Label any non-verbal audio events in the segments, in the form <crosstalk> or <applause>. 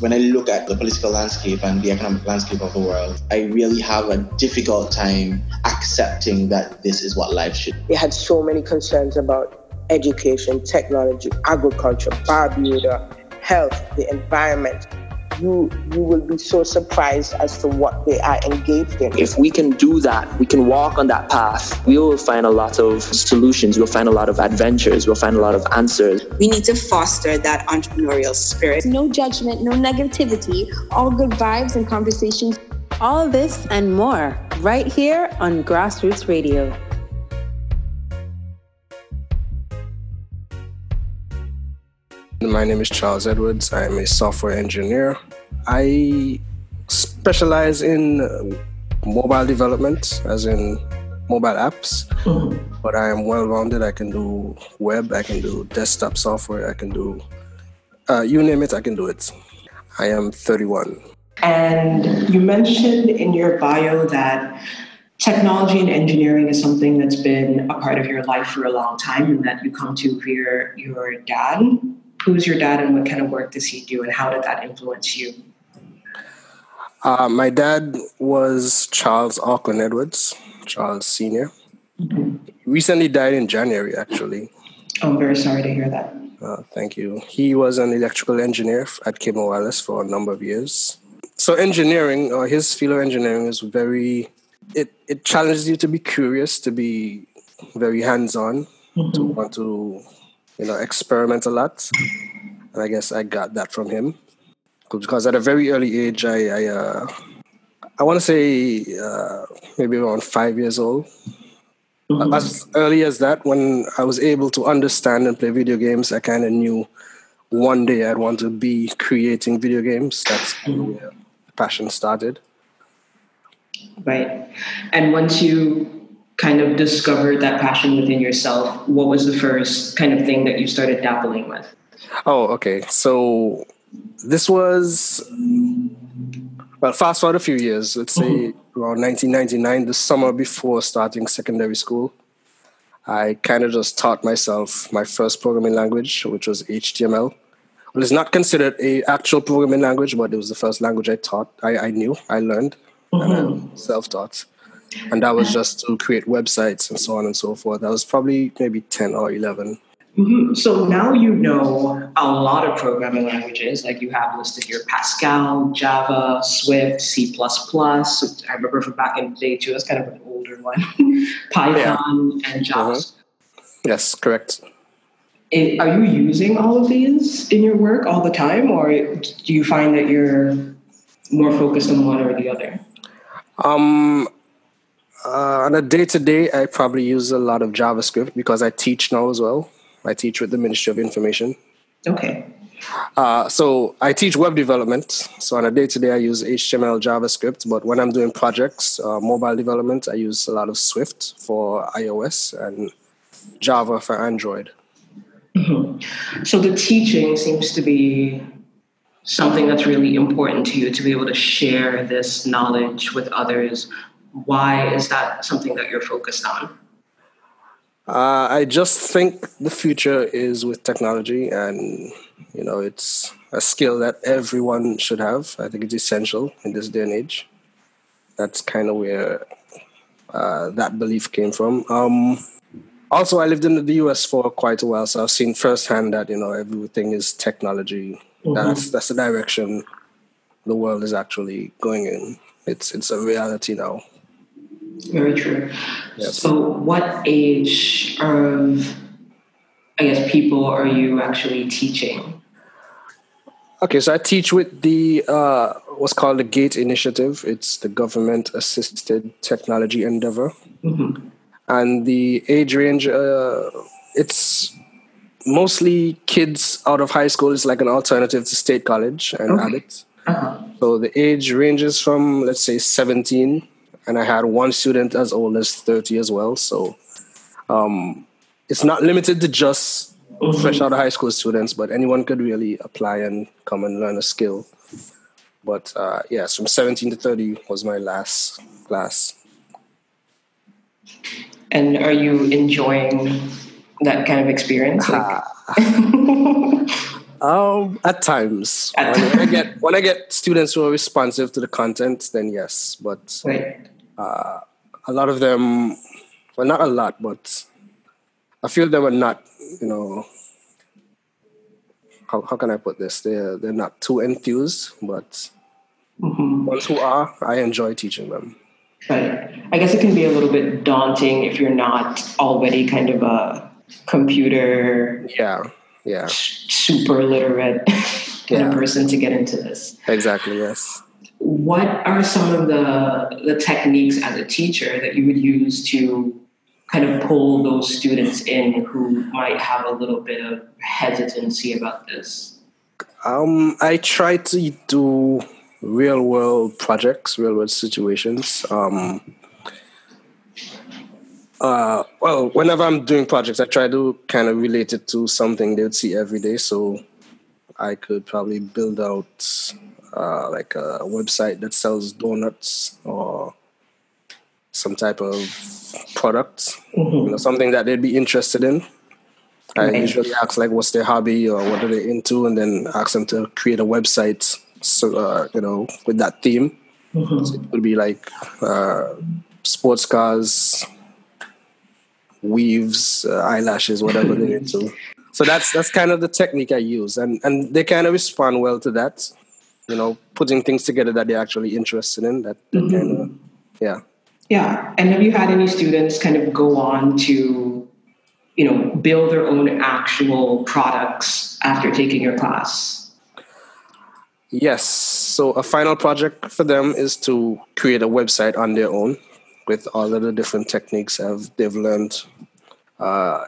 When I look at the political landscape and the economic landscape of the world, I really have a difficult time accepting that this is what life should be. They had so many concerns about education, technology, agriculture, Barbuda, health, the environment you you will be so surprised as to what they are engaged in. If we can do that, we can walk on that path, we will find a lot of solutions, we'll find a lot of adventures, we'll find a lot of answers. We need to foster that entrepreneurial spirit. No judgment, no negativity, all good vibes and conversations. All this and more right here on Grassroots Radio. My name is Charles Edwards. I am a software engineer. I specialize in mobile development, as in mobile apps, mm-hmm. but I am well rounded. I can do web, I can do desktop software, I can do uh, you name it, I can do it. I am 31. And you mentioned in your bio that technology and engineering is something that's been a part of your life for a long time and that you come to via your dad who's your dad and what kind of work does he do and how did that influence you? Uh, my dad was Charles Auckland Edwards, Charles Sr. Mm-hmm. Recently died in January, actually. Oh, I'm very sorry to hear that. Uh, thank you. He was an electrical engineer at Cable Wireless for a number of years. So engineering, or his field of engineering, is very. It it challenges you to be curious, to be very hands on, mm-hmm. to want to you know, experiment a lot. And I guess I got that from him. Because at a very early age, I, I, uh, I want to say uh, maybe around five years old. Mm-hmm. As early as that, when I was able to understand and play video games, I kind of knew one day I'd want to be creating video games. That's mm-hmm. where passion started. Right. And once you kind of discovered that passion within yourself, what was the first kind of thing that you started dabbling with? Oh, okay. So this was well, fast forward a few years. Let's say mm-hmm. around 1999, the summer before starting secondary school. I kind of just taught myself my first programming language, which was HTML. Well, it's not considered a actual programming language, but it was the first language I taught. I, I knew, I learned, mm-hmm. and self-taught and that was just to create websites and so on and so forth. That was probably maybe 10 or 11. Mm-hmm. So now you know a lot of programming languages, like you have listed here Pascal, Java, Swift, C. I remember from back in the day too, that's kind of an older one <laughs> Python yeah. and Java. Uh-huh. Yes, correct. It, are you using all of these in your work all the time, or do you find that you're more focused on one or the other? Um, uh, on a day to day, I probably use a lot of JavaScript because I teach now as well. I teach with the Ministry of Information. Okay. Uh, so I teach web development. So on a day to day, I use HTML, JavaScript. But when I'm doing projects, uh, mobile development, I use a lot of Swift for iOS and Java for Android. Mm-hmm. So the teaching seems to be something that's really important to you to be able to share this knowledge with others why is that something that you're focused on? Uh, I just think the future is with technology, and you know, it's a skill that everyone should have. I think it's essential in this day and age. That's kind of where uh, that belief came from. Um, also, I lived in the US for quite a while, so I've seen firsthand that you know everything is technology. Mm-hmm. That's that's the direction the world is actually going in. It's it's a reality now. Very true. Yes. So, what age of, I guess, people are you actually teaching? Okay, so I teach with the uh, what's called the GATE initiative. It's the Government Assisted Technology Endeavor, mm-hmm. and the age range. Uh, it's mostly kids out of high school. It's like an alternative to state college and okay. adults. Uh-huh. So the age ranges from let's say seventeen and I had one student as old as 30 as well. So um, it's not limited to just mm-hmm. fresh out of high school students, but anyone could really apply and come and learn a skill. But uh, yes, from 17 to 30 was my last class. And are you enjoying that kind of experience? Like- <laughs> Um, at times, At when, I get when I get students who are responsive to the content, then yes. But Right. Uh, a lot of them, well, not a lot, but a few of them are not. You know, how how can I put this? They're they're not too enthused, but Mhm. ones who are, I enjoy teaching them. Right. I guess it can be a little bit daunting if you're not already kind of a computer Yeah, yeah, super literate kind Yeah. of person to get into this. exactly. Yes. What are some of the the techniques as a teacher that you would use to kind of pull those students in who might have a little bit of hesitancy about this? Um, I try to do real world projects, real world situations. Um, uh, well, whenever I'm doing projects, I try to kind of relate it to something they would see every day. So I could probably build out uh, like a website that sells donuts or some type of product, you know, something that they'd be interested in. I Okay. usually ask like, what's their hobby or what are they into, and then ask them to create a website, so uh, you know, with that theme. So it would be like uh, sports cars, weaves, uh, eyelashes, whatever they're <laughs> into. So that's that's kind of the technique I use, and and they kind of respond well to that. You know, putting things together that they're actually interested in. That, that kind of, yeah. Yeah. And have you had any students kind of go on to, you know, build their own actual products after taking your class? Yes. So a final project for them is to create a website on their own with all of the different techniques have they've learned uh,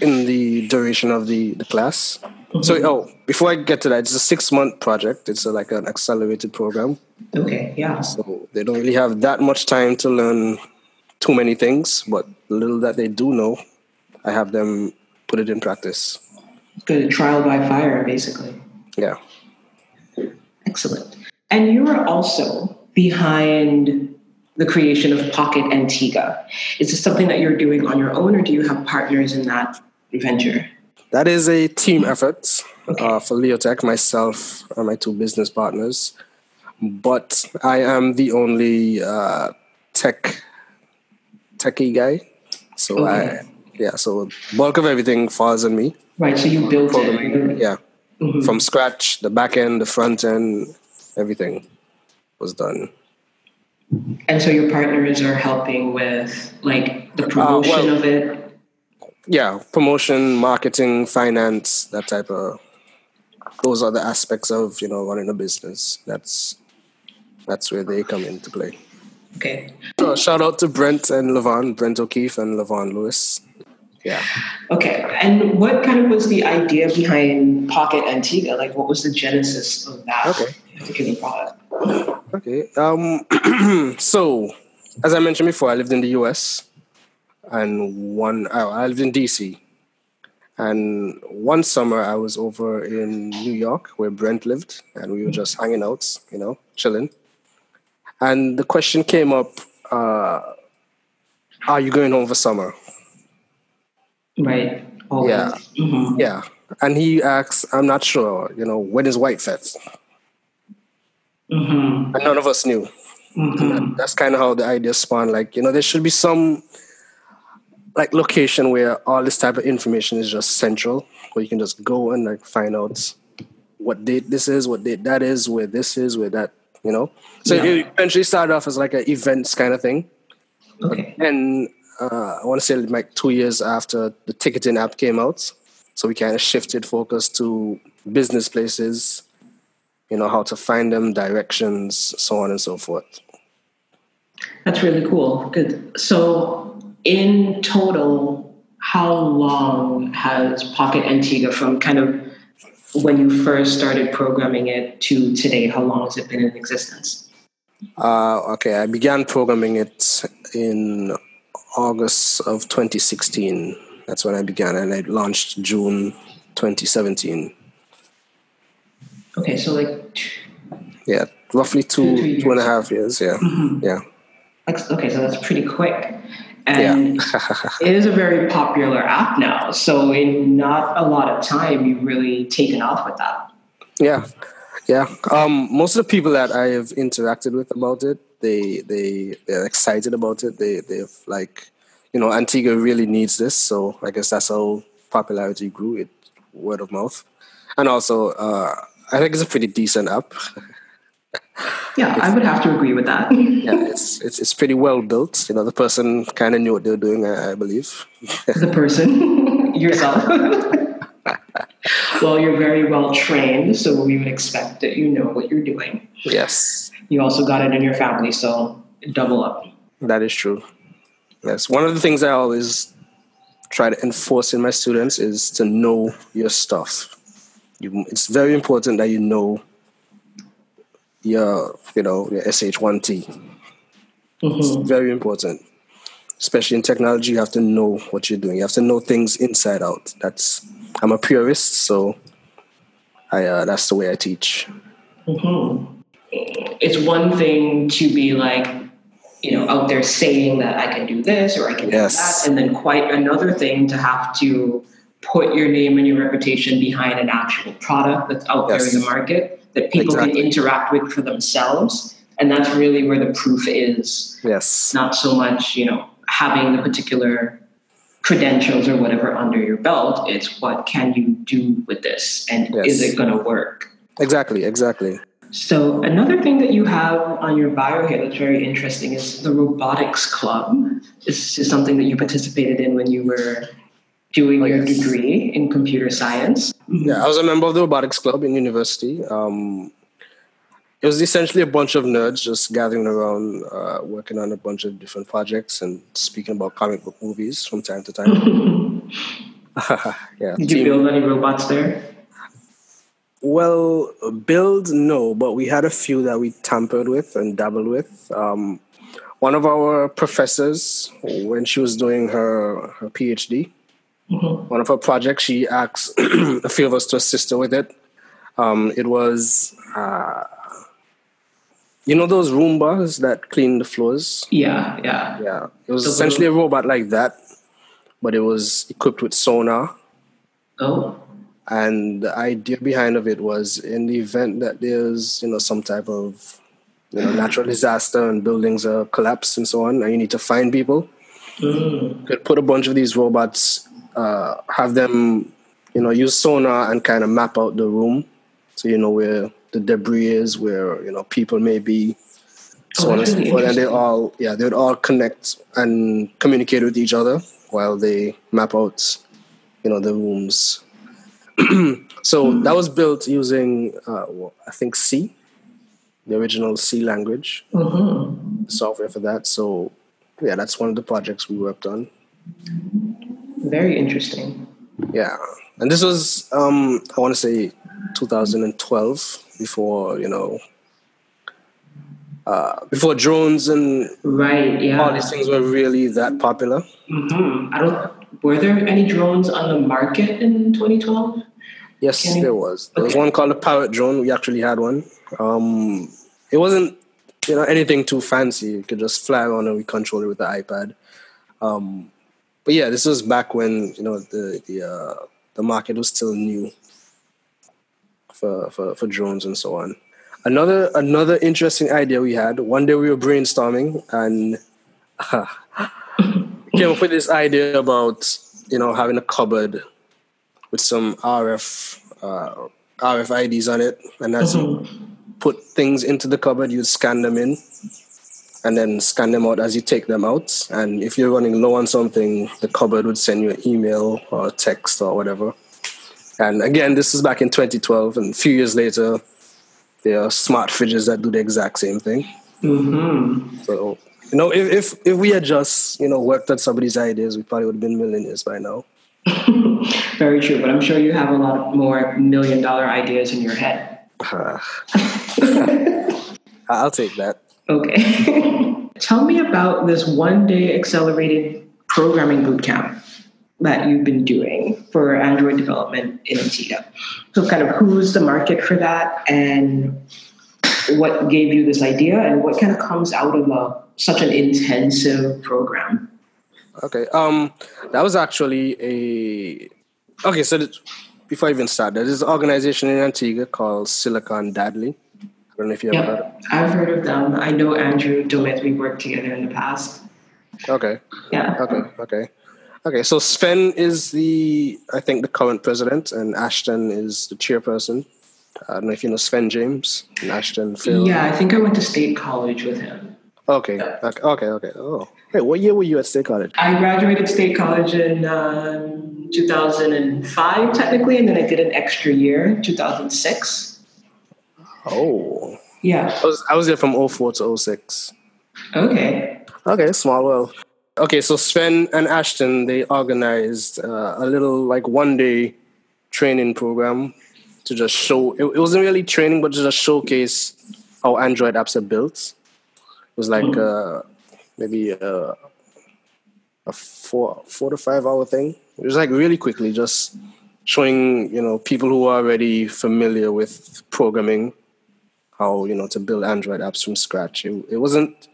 in the duration of the, the class. So oh, before I get to that, it's a six month project. It's a, like an accelerated program. Okay. Yeah. So they don't really have that much time to learn too many things, but little that they do know, I have them put it in practice. Good trial by fire, basically. Yeah. Excellent. And you are also behind the creation of Pocket Antigua. Is this something that you're doing on your own, or do you have partners in that venture? That is a team effort uh, for Leotech, myself and my two business partners. But I am the only uh, tech techie guy. So Okay. I yeah, so bulk of everything falls on me. Right. So you built Programming, it. yeah. Mhm. From scratch, the back end, the front end, everything was done. And so your partners are helping with like the promotion Uh, well- of it. Yeah, promotion, marketing, finance, that type of those are the aspects of, you know, running a business. That's that's where they come into play. Okay. So shout out to Brent and Levon, Brent O'Keefe and Levon Lewis. Yeah. Okay. And what kind of was the idea behind Pocket Antigua? Like, what was the genesis of that Okay. particular product? Okay. Um <clears throat> so as I mentioned before, I lived in the US and one oh, I lived in DC. And one summer I was over in New York where Brent lived and we were just hanging out, you know, chilling. And the question came up, uh, are you going home for summer? Right. Always. Yeah. Mhm. Yeah. And he asks, I'm not sure, you know, when is White Fest? Mhm. And none of us knew. Mhm. That's kind of how the idea spawned. Like, you know, there should be some like location where all this type of information is just central, where you can just go and like find out what date this is, what date that is, where this is, where that, you know. So Yeah. it eventually started off as like an events kind of thing. Okay. And uh, I want to say like two years after the ticketing app came out, so we kind of shifted focus to business places, you know, how to find them, directions, so on and so forth. That's really cool. Good. So, in total, how long has Pocket Antigua from kind of when you first started programming it to today? How long has it been in existence? Uh, okay, I began programming it in August of 2016. That's when I began, and I launched June 2017. Okay, so like, Yeah, roughly Two, two, two and years. half years. Yeah, Mhm. yeah. Okay, so that's pretty quick. And it is a very popular app now. So in not a lot of time, you've really taken off with that. Yeah. Yeah. Um, most of the people that I have interacted with about it, they they they're excited about it. They they've like, you know, Antigua really needs this. So I guess that's how popularity grew. It word of mouth, and also uh, I think it's a pretty decent app. <laughs> Yeah, I would have to agree with that. <laughs> yeah, <laughs> it's, it's it's pretty well built. You know, the person kind of knew what they were doing. I, I believe. the person <laughs> yourself. well, you're very well trained, so we would expect that you know what you're doing. Yes. You also got it in your family, so double up. That is true. Yes, one of the things I always try to enforce in my students is to know your stuff. You, it's very important that you know your, you know, your SH1T. Mm-hmm. It's very important. Especially in technology, you have to know what you're doing. You have to know things inside out. That's I'm a purist, so I uh, that's the way I teach. Mm-hmm. It's one thing to be like, you know, out there saying that I can do this or I can yes. do that, and then quite another thing to have to put your name and your reputation behind an actual product that's out yes. there in the market that people exactly. can interact with for themselves. And that's really where the proof is. Yes. Not so much, you know, having the particular credentials or whatever under your belt. It's what can you do with this and yes. is it going to work? Exactly, exactly. So, another thing that you have on your bio here that's very interesting is the robotics club. This is something that you participated in when you were doing your yes. degree in computer science. Yeah, I was a member of the robotics club in university. Um, it was essentially a bunch of nerds just gathering around, uh, working on a bunch of different projects and speaking about comic book movies from time to time. <laughs> yeah. Did you build any robots there? Well, build no, but we had a few that we tampered with and dabbled with. Um, one of our professors, when she was doing her, her PhD, Mm-hmm. One of her projects, she asked <clears throat> a few of us to assist her with it. Um, it was, uh, you know, those Roombas that clean the floors. Yeah, yeah, yeah. It was essentially a robot like that, but it was equipped with sonar. Oh. And the idea behind of it was, in the event that there's, you know, some type of, you know, natural <clears throat> disaster and buildings are collapsed and so on, and you need to find people. Mm. You could put a bunch of these robots uh, have them, you know, use sonar and kind of map out the room, so you know where the debris is, where you know people may be, so oh, on and so forth. And they all, yeah, they would all connect and communicate with each other while they map out, you know, the rooms. <clears throat> so mm-hmm. that was built using, uh, well, I think C, the original C language, mm-hmm. software for that. So yeah, that's one of the projects we worked on. Very interesting. Yeah, and this was um, I want to say 2012 before you know uh, before drones and right yeah all these things were really that popular. Mm-hmm. I don't. Were there any drones on the market in 2012? Yes, Can there was. There okay. was one called a Parrot drone. We actually had one. Um, it wasn't you know anything too fancy. You could just fly around and we control it with the iPad. Um, but yeah, this was back when you know the the uh, the market was still new for, for for drones and so on. Another another interesting idea we had. One day we were brainstorming and uh, <laughs> came up with this idea about you know having a cupboard with some RF uh, RFIDs on it, and as mm-hmm. you put things into the cupboard, you scan them in, and then scan them out as you take them out. And if you're running low on something, the cupboard would send you an email or text or whatever. And again, this is back in 2012, and a few years later, there are smart fridges that do the exact same thing. Mm-hmm. So, you know, if, if, if we had just, you know, worked on somebody's ideas, we probably would have been millionaires by now. <laughs> Very true, but I'm sure you have a lot more million dollar ideas in your head. <laughs> I'll take that. Okay. <laughs> Tell me about this one day accelerated programming bootcamp that you've been doing for Android development in Antigua. So, kind of who's the market for that, and what gave you this idea, and what kind of comes out of a, such an intensive program? Okay. Um, that was actually a. Okay, so th- before I even start, there's an organization in Antigua called Silicon Wadadli. I don't know if you ever heard. Yeah, I've heard of them. I know Andrew Domet. We worked together in the past. Okay. Yeah. Okay. Okay. Okay. So Sven is the, I think, the current president, and Ashton is the chairperson. I don't know if you know Sven James and Ashton Phil. Yeah, I think I went to state college with him. Okay. Okay. Okay. Okay. Oh. Hey, what year were you at State College? I graduated state college in um, 2005, technically, and then I did an extra year, 2006. Oh. Yeah. I was I was there from 04 to 06. Okay. Okay, small world. Okay, so Sven and Ashton they organized uh, a little like one day training program to just show. It, it wasn't really training, but to just showcase how Android apps are built. It was like uh, maybe uh, a four four to five hour thing. It was like really quickly, just showing you know people who are already familiar with programming how you know to build Android apps from scratch. It, it wasn't.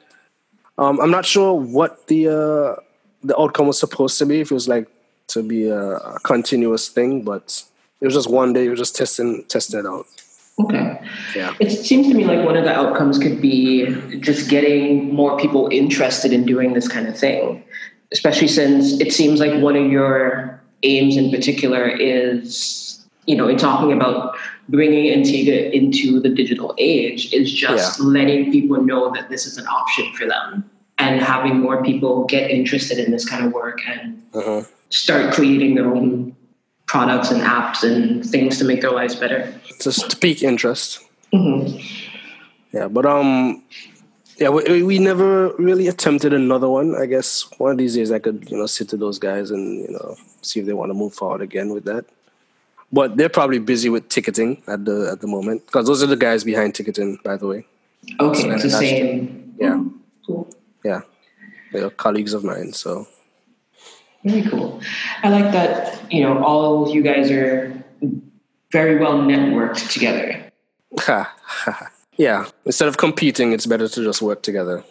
Um, I'm not sure what the uh, the outcome was supposed to be. If it was like to be a, a continuous thing, but it was just one day. Was just testing testing it out. Okay. Yeah. It seems to me like one of the outcomes could be just getting more people interested in doing this kind of thing, especially since it seems like one of your aims in particular is, you know, in talking about bringing Antigua into the digital age, is just Yeah. letting people know that this is an option for them and having more people get interested in this kind of work and Uh-huh. start creating their own products and apps and things to make their lives better. Just to pique interest. Mm-hmm. Yeah, but um, yeah, we, we never really attempted another one. I guess one of these days I could you know sit to those guys and you know see if they want to move forward again with that. But they're probably busy with ticketing at the at the moment because those are the guys behind ticketing, by the way. Okay, So it's the same. Yeah, oh, Cool. yeah, they're colleagues of mine. So Very cool. I like that, you know, all you guys are very well networked together. yeah, instead of competing, it's better to just work together.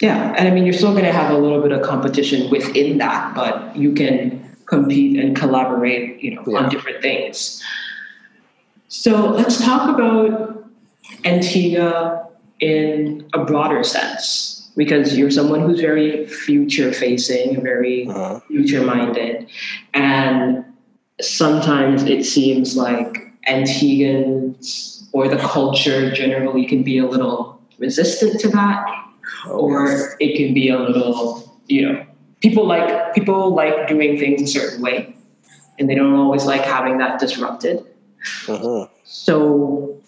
Yeah. And I mean, you're still going to have a little bit of competition within that, but you can compete and collaborate, you know, Yeah. on different things. So let's talk about Antigua in a broader sense, because you're someone who's very future facing, very Uh-huh. future minded. And sometimes it seems like Antiguans or the culture generally can be a little resistant to that, or it can be a little, you know, people like people like doing things a certain way, and they don't always like having that disrupted. Uh-huh. So,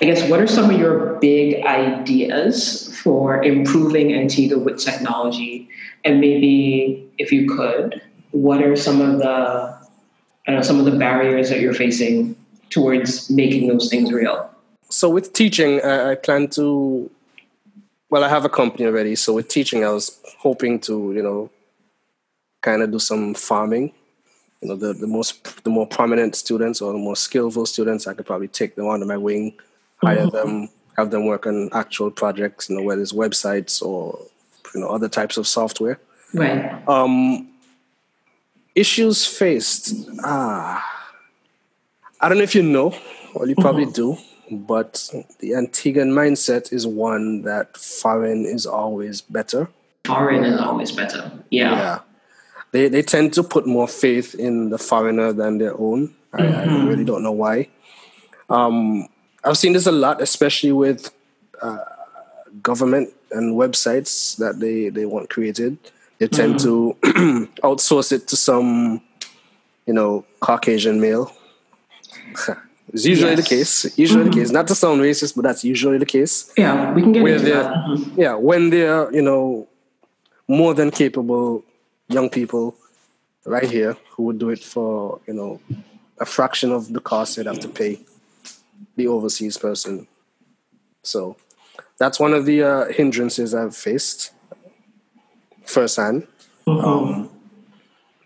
I guess what are some of your big ideas for improving Antigua with technology? And maybe, if you could, what are some of the, I don't know, some of the barriers that you're facing towards making those things real? So with teaching, I, I plan to. Well, I have a company already. So with teaching, I was hoping to, you know, kind of do some farming. You know, the, the most the more prominent students or the more skillful students, I could probably take them under my wing, hire them, have them work on actual projects. You know, whether it's websites or you know other types of software. Right. Um, issues faced. Ah, I don't know if you know, or you probably do, but the Antiguan mindset is one that foreign is always better. Foreign is always better. Yeah. Yeah. They, they tend to put more faith in the foreigner than their own. I, I really don't know why. Um, I've seen this a lot, especially with uh, government and websites that they, they want created. They tend to <clears throat> outsource it to some, you know, Caucasian male. <laughs> it's usually the Yes. case. Usually the case. Not to sound racist, but that's usually the case Yeah, we can get where into that. Mhm. yeah when they're you know more than capable young people right here who would do it for you know a fraction of the cost they'd have to pay the overseas person. So that's one of the uh, hindrances i've faced firsthand. Um,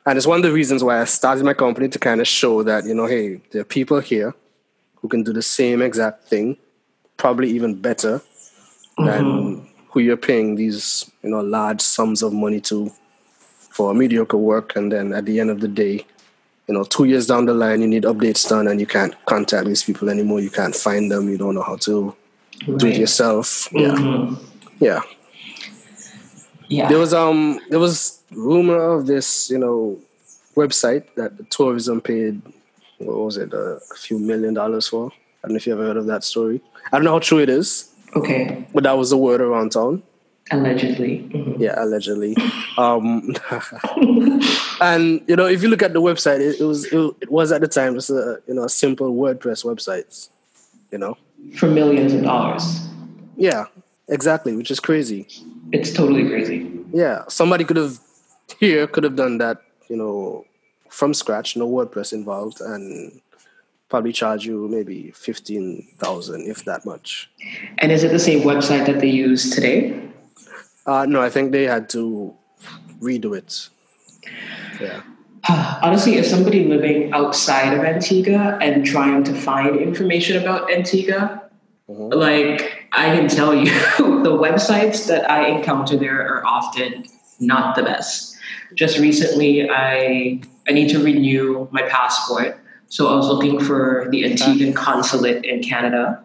and it's one of the reasons why i started my company to kind of show that you know hey there are people here who can do the same exact thing probably even better than who you're paying these you know large sums of money to for mediocre work, and then at the end of the day, you know, two years down the line, you need updates done, and you can't contact these people anymore. You can't find them. You don't know how to right. do it yourself. Mm-hmm. Yeah, yeah. Yeah. There was um there was rumor of this, you know, website that the tourism paid what was it, a few million dollars for. I don't know if you ever heard of that story. I don't know how true it is. Okay. But that was the word around town. Allegedly. Mm-hmm. Yeah, allegedly. um, <laughs> and you know, if you look at the website, it, it was it, it, was at the time just a you know a simple WordPress website. You know, for millions of dollars. Yeah, exactly, which is crazy. It's totally crazy. Yeah, somebody could have here could have done that. You know, from scratch, no WordPress involved, and probably charge you maybe fifteen thousand, if that much. And is it the same website that they use today? Uh, no, I think they had to redo it. Yeah. Honestly, as somebody living outside of Antigua and trying to find information about Antigua, mm-hmm. like I can tell you, <laughs> the websites that I encounter there are often not the best. Just recently, I I need to renew my passport, so I was looking for the Antiguan consulate in Canada,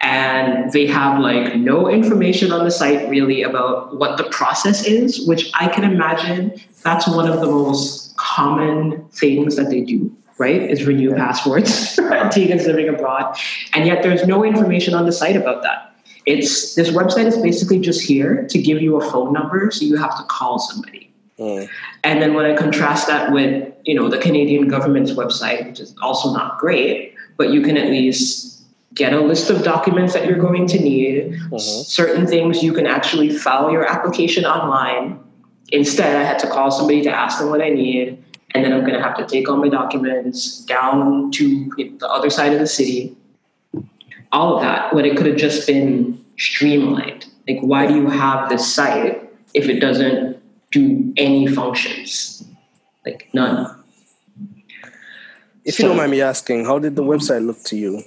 and they have like no information on the site really about what the process is, which I can imagine that's one of the most common things that they do, right? Is renew passports <laughs> for Antiguans living abroad. And yet there's no information on the site about that. It's this website is basically just here to give you a phone number so you have to call somebody. Mm. And then when I contrast that with, you know, the Canadian government's website, which is also not great, but you can at least get a list of documents that you're going to need. Mm-hmm. Certain things you can actually file your application online. Instead, I had to call somebody to ask them what I need, and then I'm going to have to take all my documents down to the other side of the city. All of that when it could have just been streamlined. Like, why do you have this site if it doesn't do any functions? Like, none. If so, you don't mind me asking, how did the website look to you?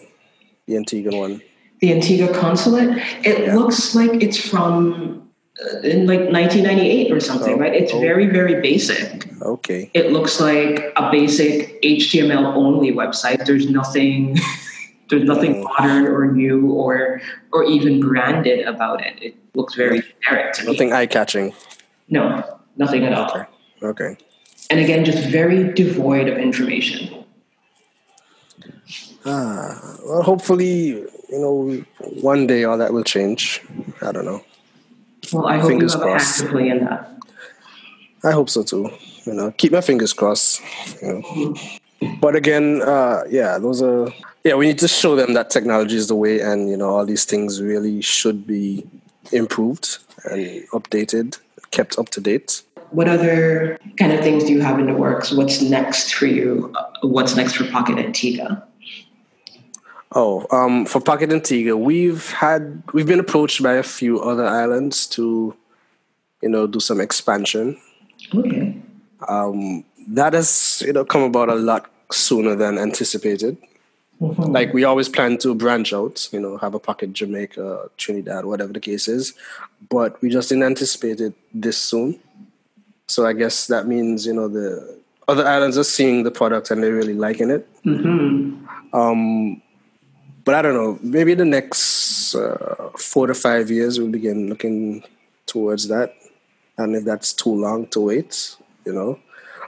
The Antigua one? The Antigua consulate. It yeah. looks like it's from uh, in like 1998 or something, oh, right? It's oh. very very basic. Okay. It looks like a basic HTML only website. There's nothing. <laughs> there's nothing oh. modern or new or or even branded about it. It looks very generic to nothing eye catching. No, nothing at all. Okay. Okay. And again, just very devoid of information. Ah, well, hopefully, you know, one day all that will change. I don't know. Well, I hope fingers you have crossed. actively in that. I hope so too. You know, keep my fingers crossed. You know. But again, uh, yeah, those are yeah. We need to show them that technology is the way, and you know, all these things really should be improved and updated, kept up to date. What other kind of things do you have in the works? What's next for you? What's next for Pocket Antigua? Oh, um, for Pocket Antigua, we've had we've been approached by a few other islands to, you know, do some expansion. Okay. Um, that has you know come about a lot sooner than anticipated. Mm-hmm. Like we always plan to branch out, you know, have a pocket Jamaica, Trinidad, whatever the case is, but we just didn't anticipate it this soon. So I guess that means you know the other islands are seeing the product and they're really liking it. Mm-hmm. Um, but I don't know. Maybe the next uh, four to five years, we'll begin looking towards that. And if that's too long to wait, you know.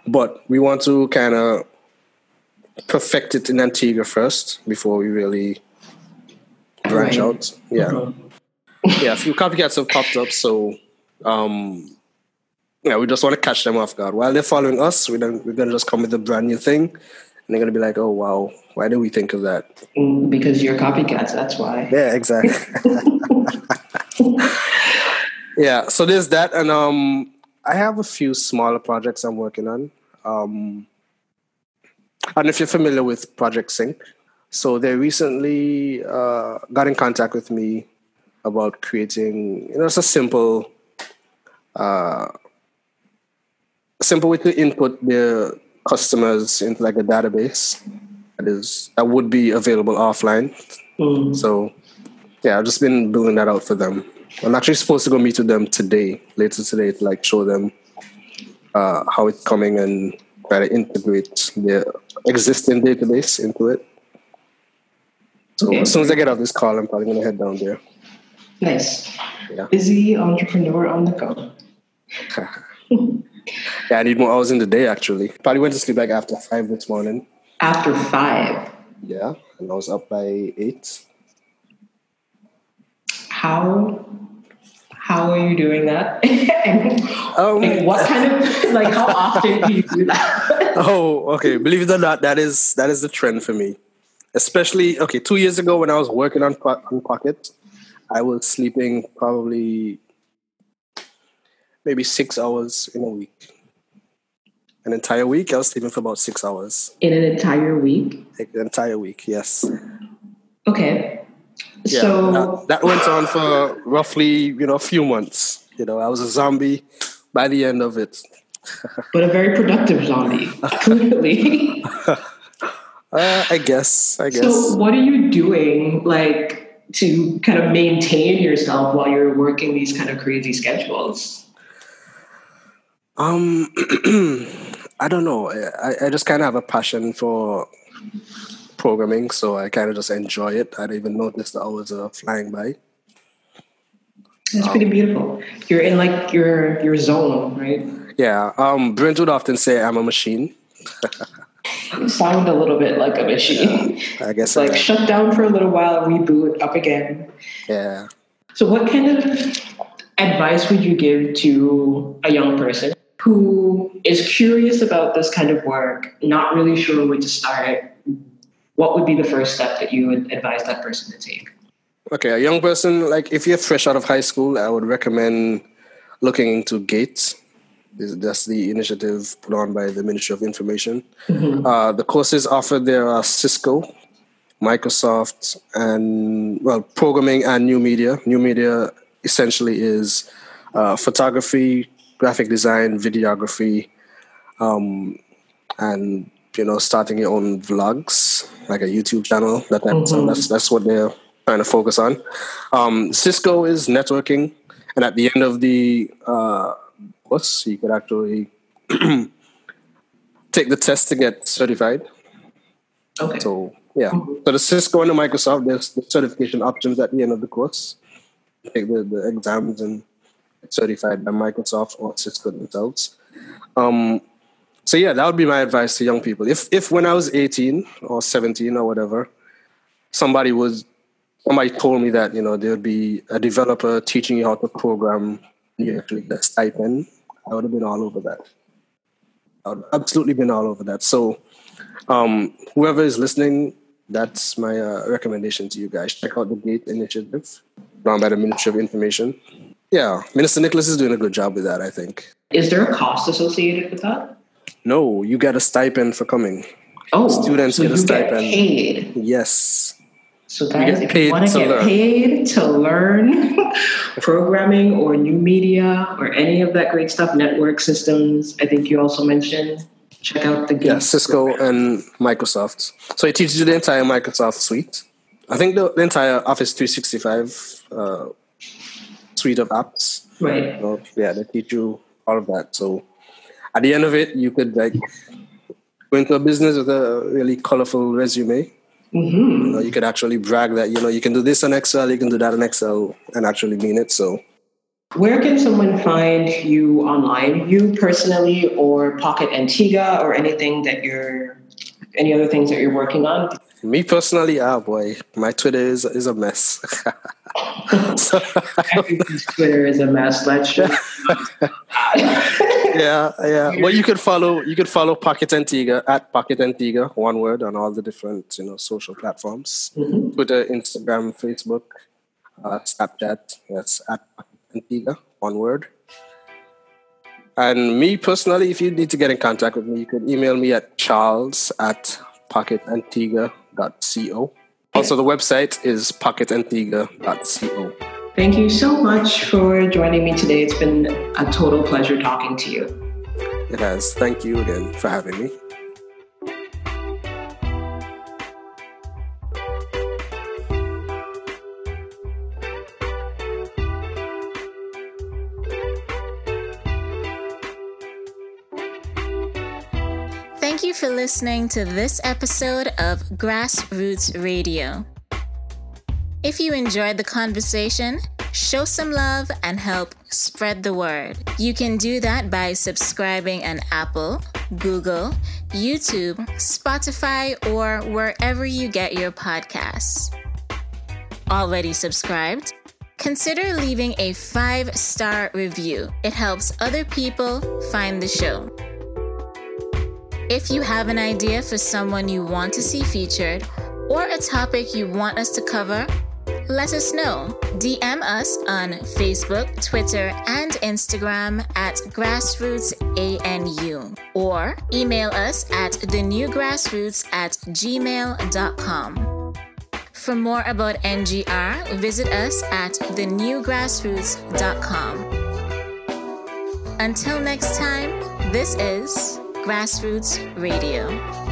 But we want to kind of perfect it in Antigua first before we really branch right. out. Yeah. Mm-hmm. yeah, a few copycats have popped up, so um, yeah, we just want to catch them off guard. While they're following us, we don't, we're gonna just come with a brand new thing and they're gonna be like, "Oh wow, why did we think of that?" Mm, because you're copycats. That's why. Yeah, exactly. <laughs> yeah, so there's that, and um, I have a few smaller projects I'm working on. Um, and if you're familiar with Project Sync, so they recently uh, got in contact with me about creating, you know, it's a simple, uh, simple way to input the customers into like a database that is that would be available offline. Mm. So yeah, I've just been building that out for them. I'm actually supposed to go meet with them today, later today, to like show them uh, how it's coming and try to integrate the existing database into it. So Okay. as soon as I get off this call, I'm probably gonna head down there. Nice. Yeah. Busy entrepreneur on the go. <laughs> Yeah, I need more hours in the day actually. Probably went to sleep like after five this morning. After five, Yeah, and I was up by eight. how how are you doing that? <laughs> and Um, like, what kind of like how often do you do that? <laughs> Oh, okay. Believe it or not, that is that is the trend for me. Especially okay, two years ago when I was working on, on Pocket, I was sleeping probably maybe six hours in a week. An entire week, I was sleeping for about six hours. In an entire week? Like the entire week, yes. Okay. Yeah, so that, that went on for roughly, you know, a few months. You know, I was a zombie by the end of it. <laughs> but a very productive zombie, clearly. <laughs> Uh, I guess. I guess. So, what are you doing, like, to kind of maintain yourself while you're working these kind of crazy schedules? Um, <clears throat> I don't know. I, I just kind of have a passion for programming, so I kind of just enjoy it. I don't even notice the hours are flying by. That's pretty beautiful. You're in like your your zone, right? Yeah. Um, Brent would often say I'm a machine. You sound a little bit like a machine. I guess. Like I- shut down for a little while, reboot, up again. yeah. So, what kind of advice would you give to a young person who is curious about this kind of work, not really sure where to start? What would be the first step that you would advise that person to take? Okay, a young person, like if you're fresh out of high school, I would recommend looking into GATE. This- That's the initiative put on by the Ministry of Information. Uh, the courses offered there are Cisco, Microsoft, and well, programming and new media. New media essentially is uh, photography, graphic design, videography, um, and you know, starting your own vlogs, like a YouTube channel. That type of stuff. That's that's what they're trying to focus on. Um, Cisco is networking, and at the end of the uh, course, you could actually <clears throat> take the test to get certified. Okay. So yeah, so the Cisco and the Microsoft, there's the certification options at the end of the course. Take the, the exams and certified by Microsoft or Cisco themselves. Um, so yeah, that would be my advice to young people. If if when I was 18 or 17 or whatever, somebody was somebody told me that you know there would be a developer teaching you how to program, you actually a stipend, I would have been all over that. I would absolutely been all over that. So um, whoever is listening, that's my uh, recommendation to you guys. Check out the GATE initiative run by the Ministry of Information. Yeah, Minister Nicholas is doing a good job with that, I think. Is there a cost associated with that? No, you get a stipend for coming. Oh, Students so get a you stipend. Get paid. Yes. So guys, if you want to to get learn. paid to learn <laughs> programming or new media or any of that great stuff, network systems, I think you also mentioned, check out the Yeah, Cisco program. and Microsoft. So it teaches you the entire Microsoft suite. I think the, the entire Office 365 uh, suite of apps. Right. Know, yeah, they teach you all of that. So at the end of it, you could like go into a business with a really colorful resume. hmm You know, you could actually brag that you know you can do this on Excel, you can do that on Excel, and actually mean it. So Where can someone find you online? You personally, or Pocket Antigua, or anything that you're, any other things that you're working on? me personally, ah boy, my Twitter is is a mess. <laughs> so, <laughs> Everybody's Twitter is a mess. Let's just. <laughs> yeah, yeah. Well, you could follow you could follow Pocket Antigua at Pocket Antigua, one word, on all the different you know social platforms: Mhm. Twitter, Instagram, Facebook, uh, Snapchat. Yes, at Pocket Antigua, one word. And me personally, if you need to get in contact with me, you could email me at charles at pocketantigua.co. Also, the website is pocketantigua.co. Thank you so much for joining me today. It's been a total pleasure talking to you. It has. Thank you again for having me. Thank you for listening to this episode of Grassroots Radio. If you enjoyed the conversation, show some love and help spread the word. You can do that by subscribing on Apple, Google, YouTube, Spotify, or wherever you get your podcasts. Already subscribed? Consider leaving a five star review. It helps other people find the show. If you have an idea for someone you want to see featured or a topic you want us to cover, let us know. DM us on Facebook, Twitter, and Instagram at grassrootsanu or email us at thenewgrassroots at gmail.com. For more about NGR, visit us at thenewgrassroots.com. Until next time, this is Grassroots Radio.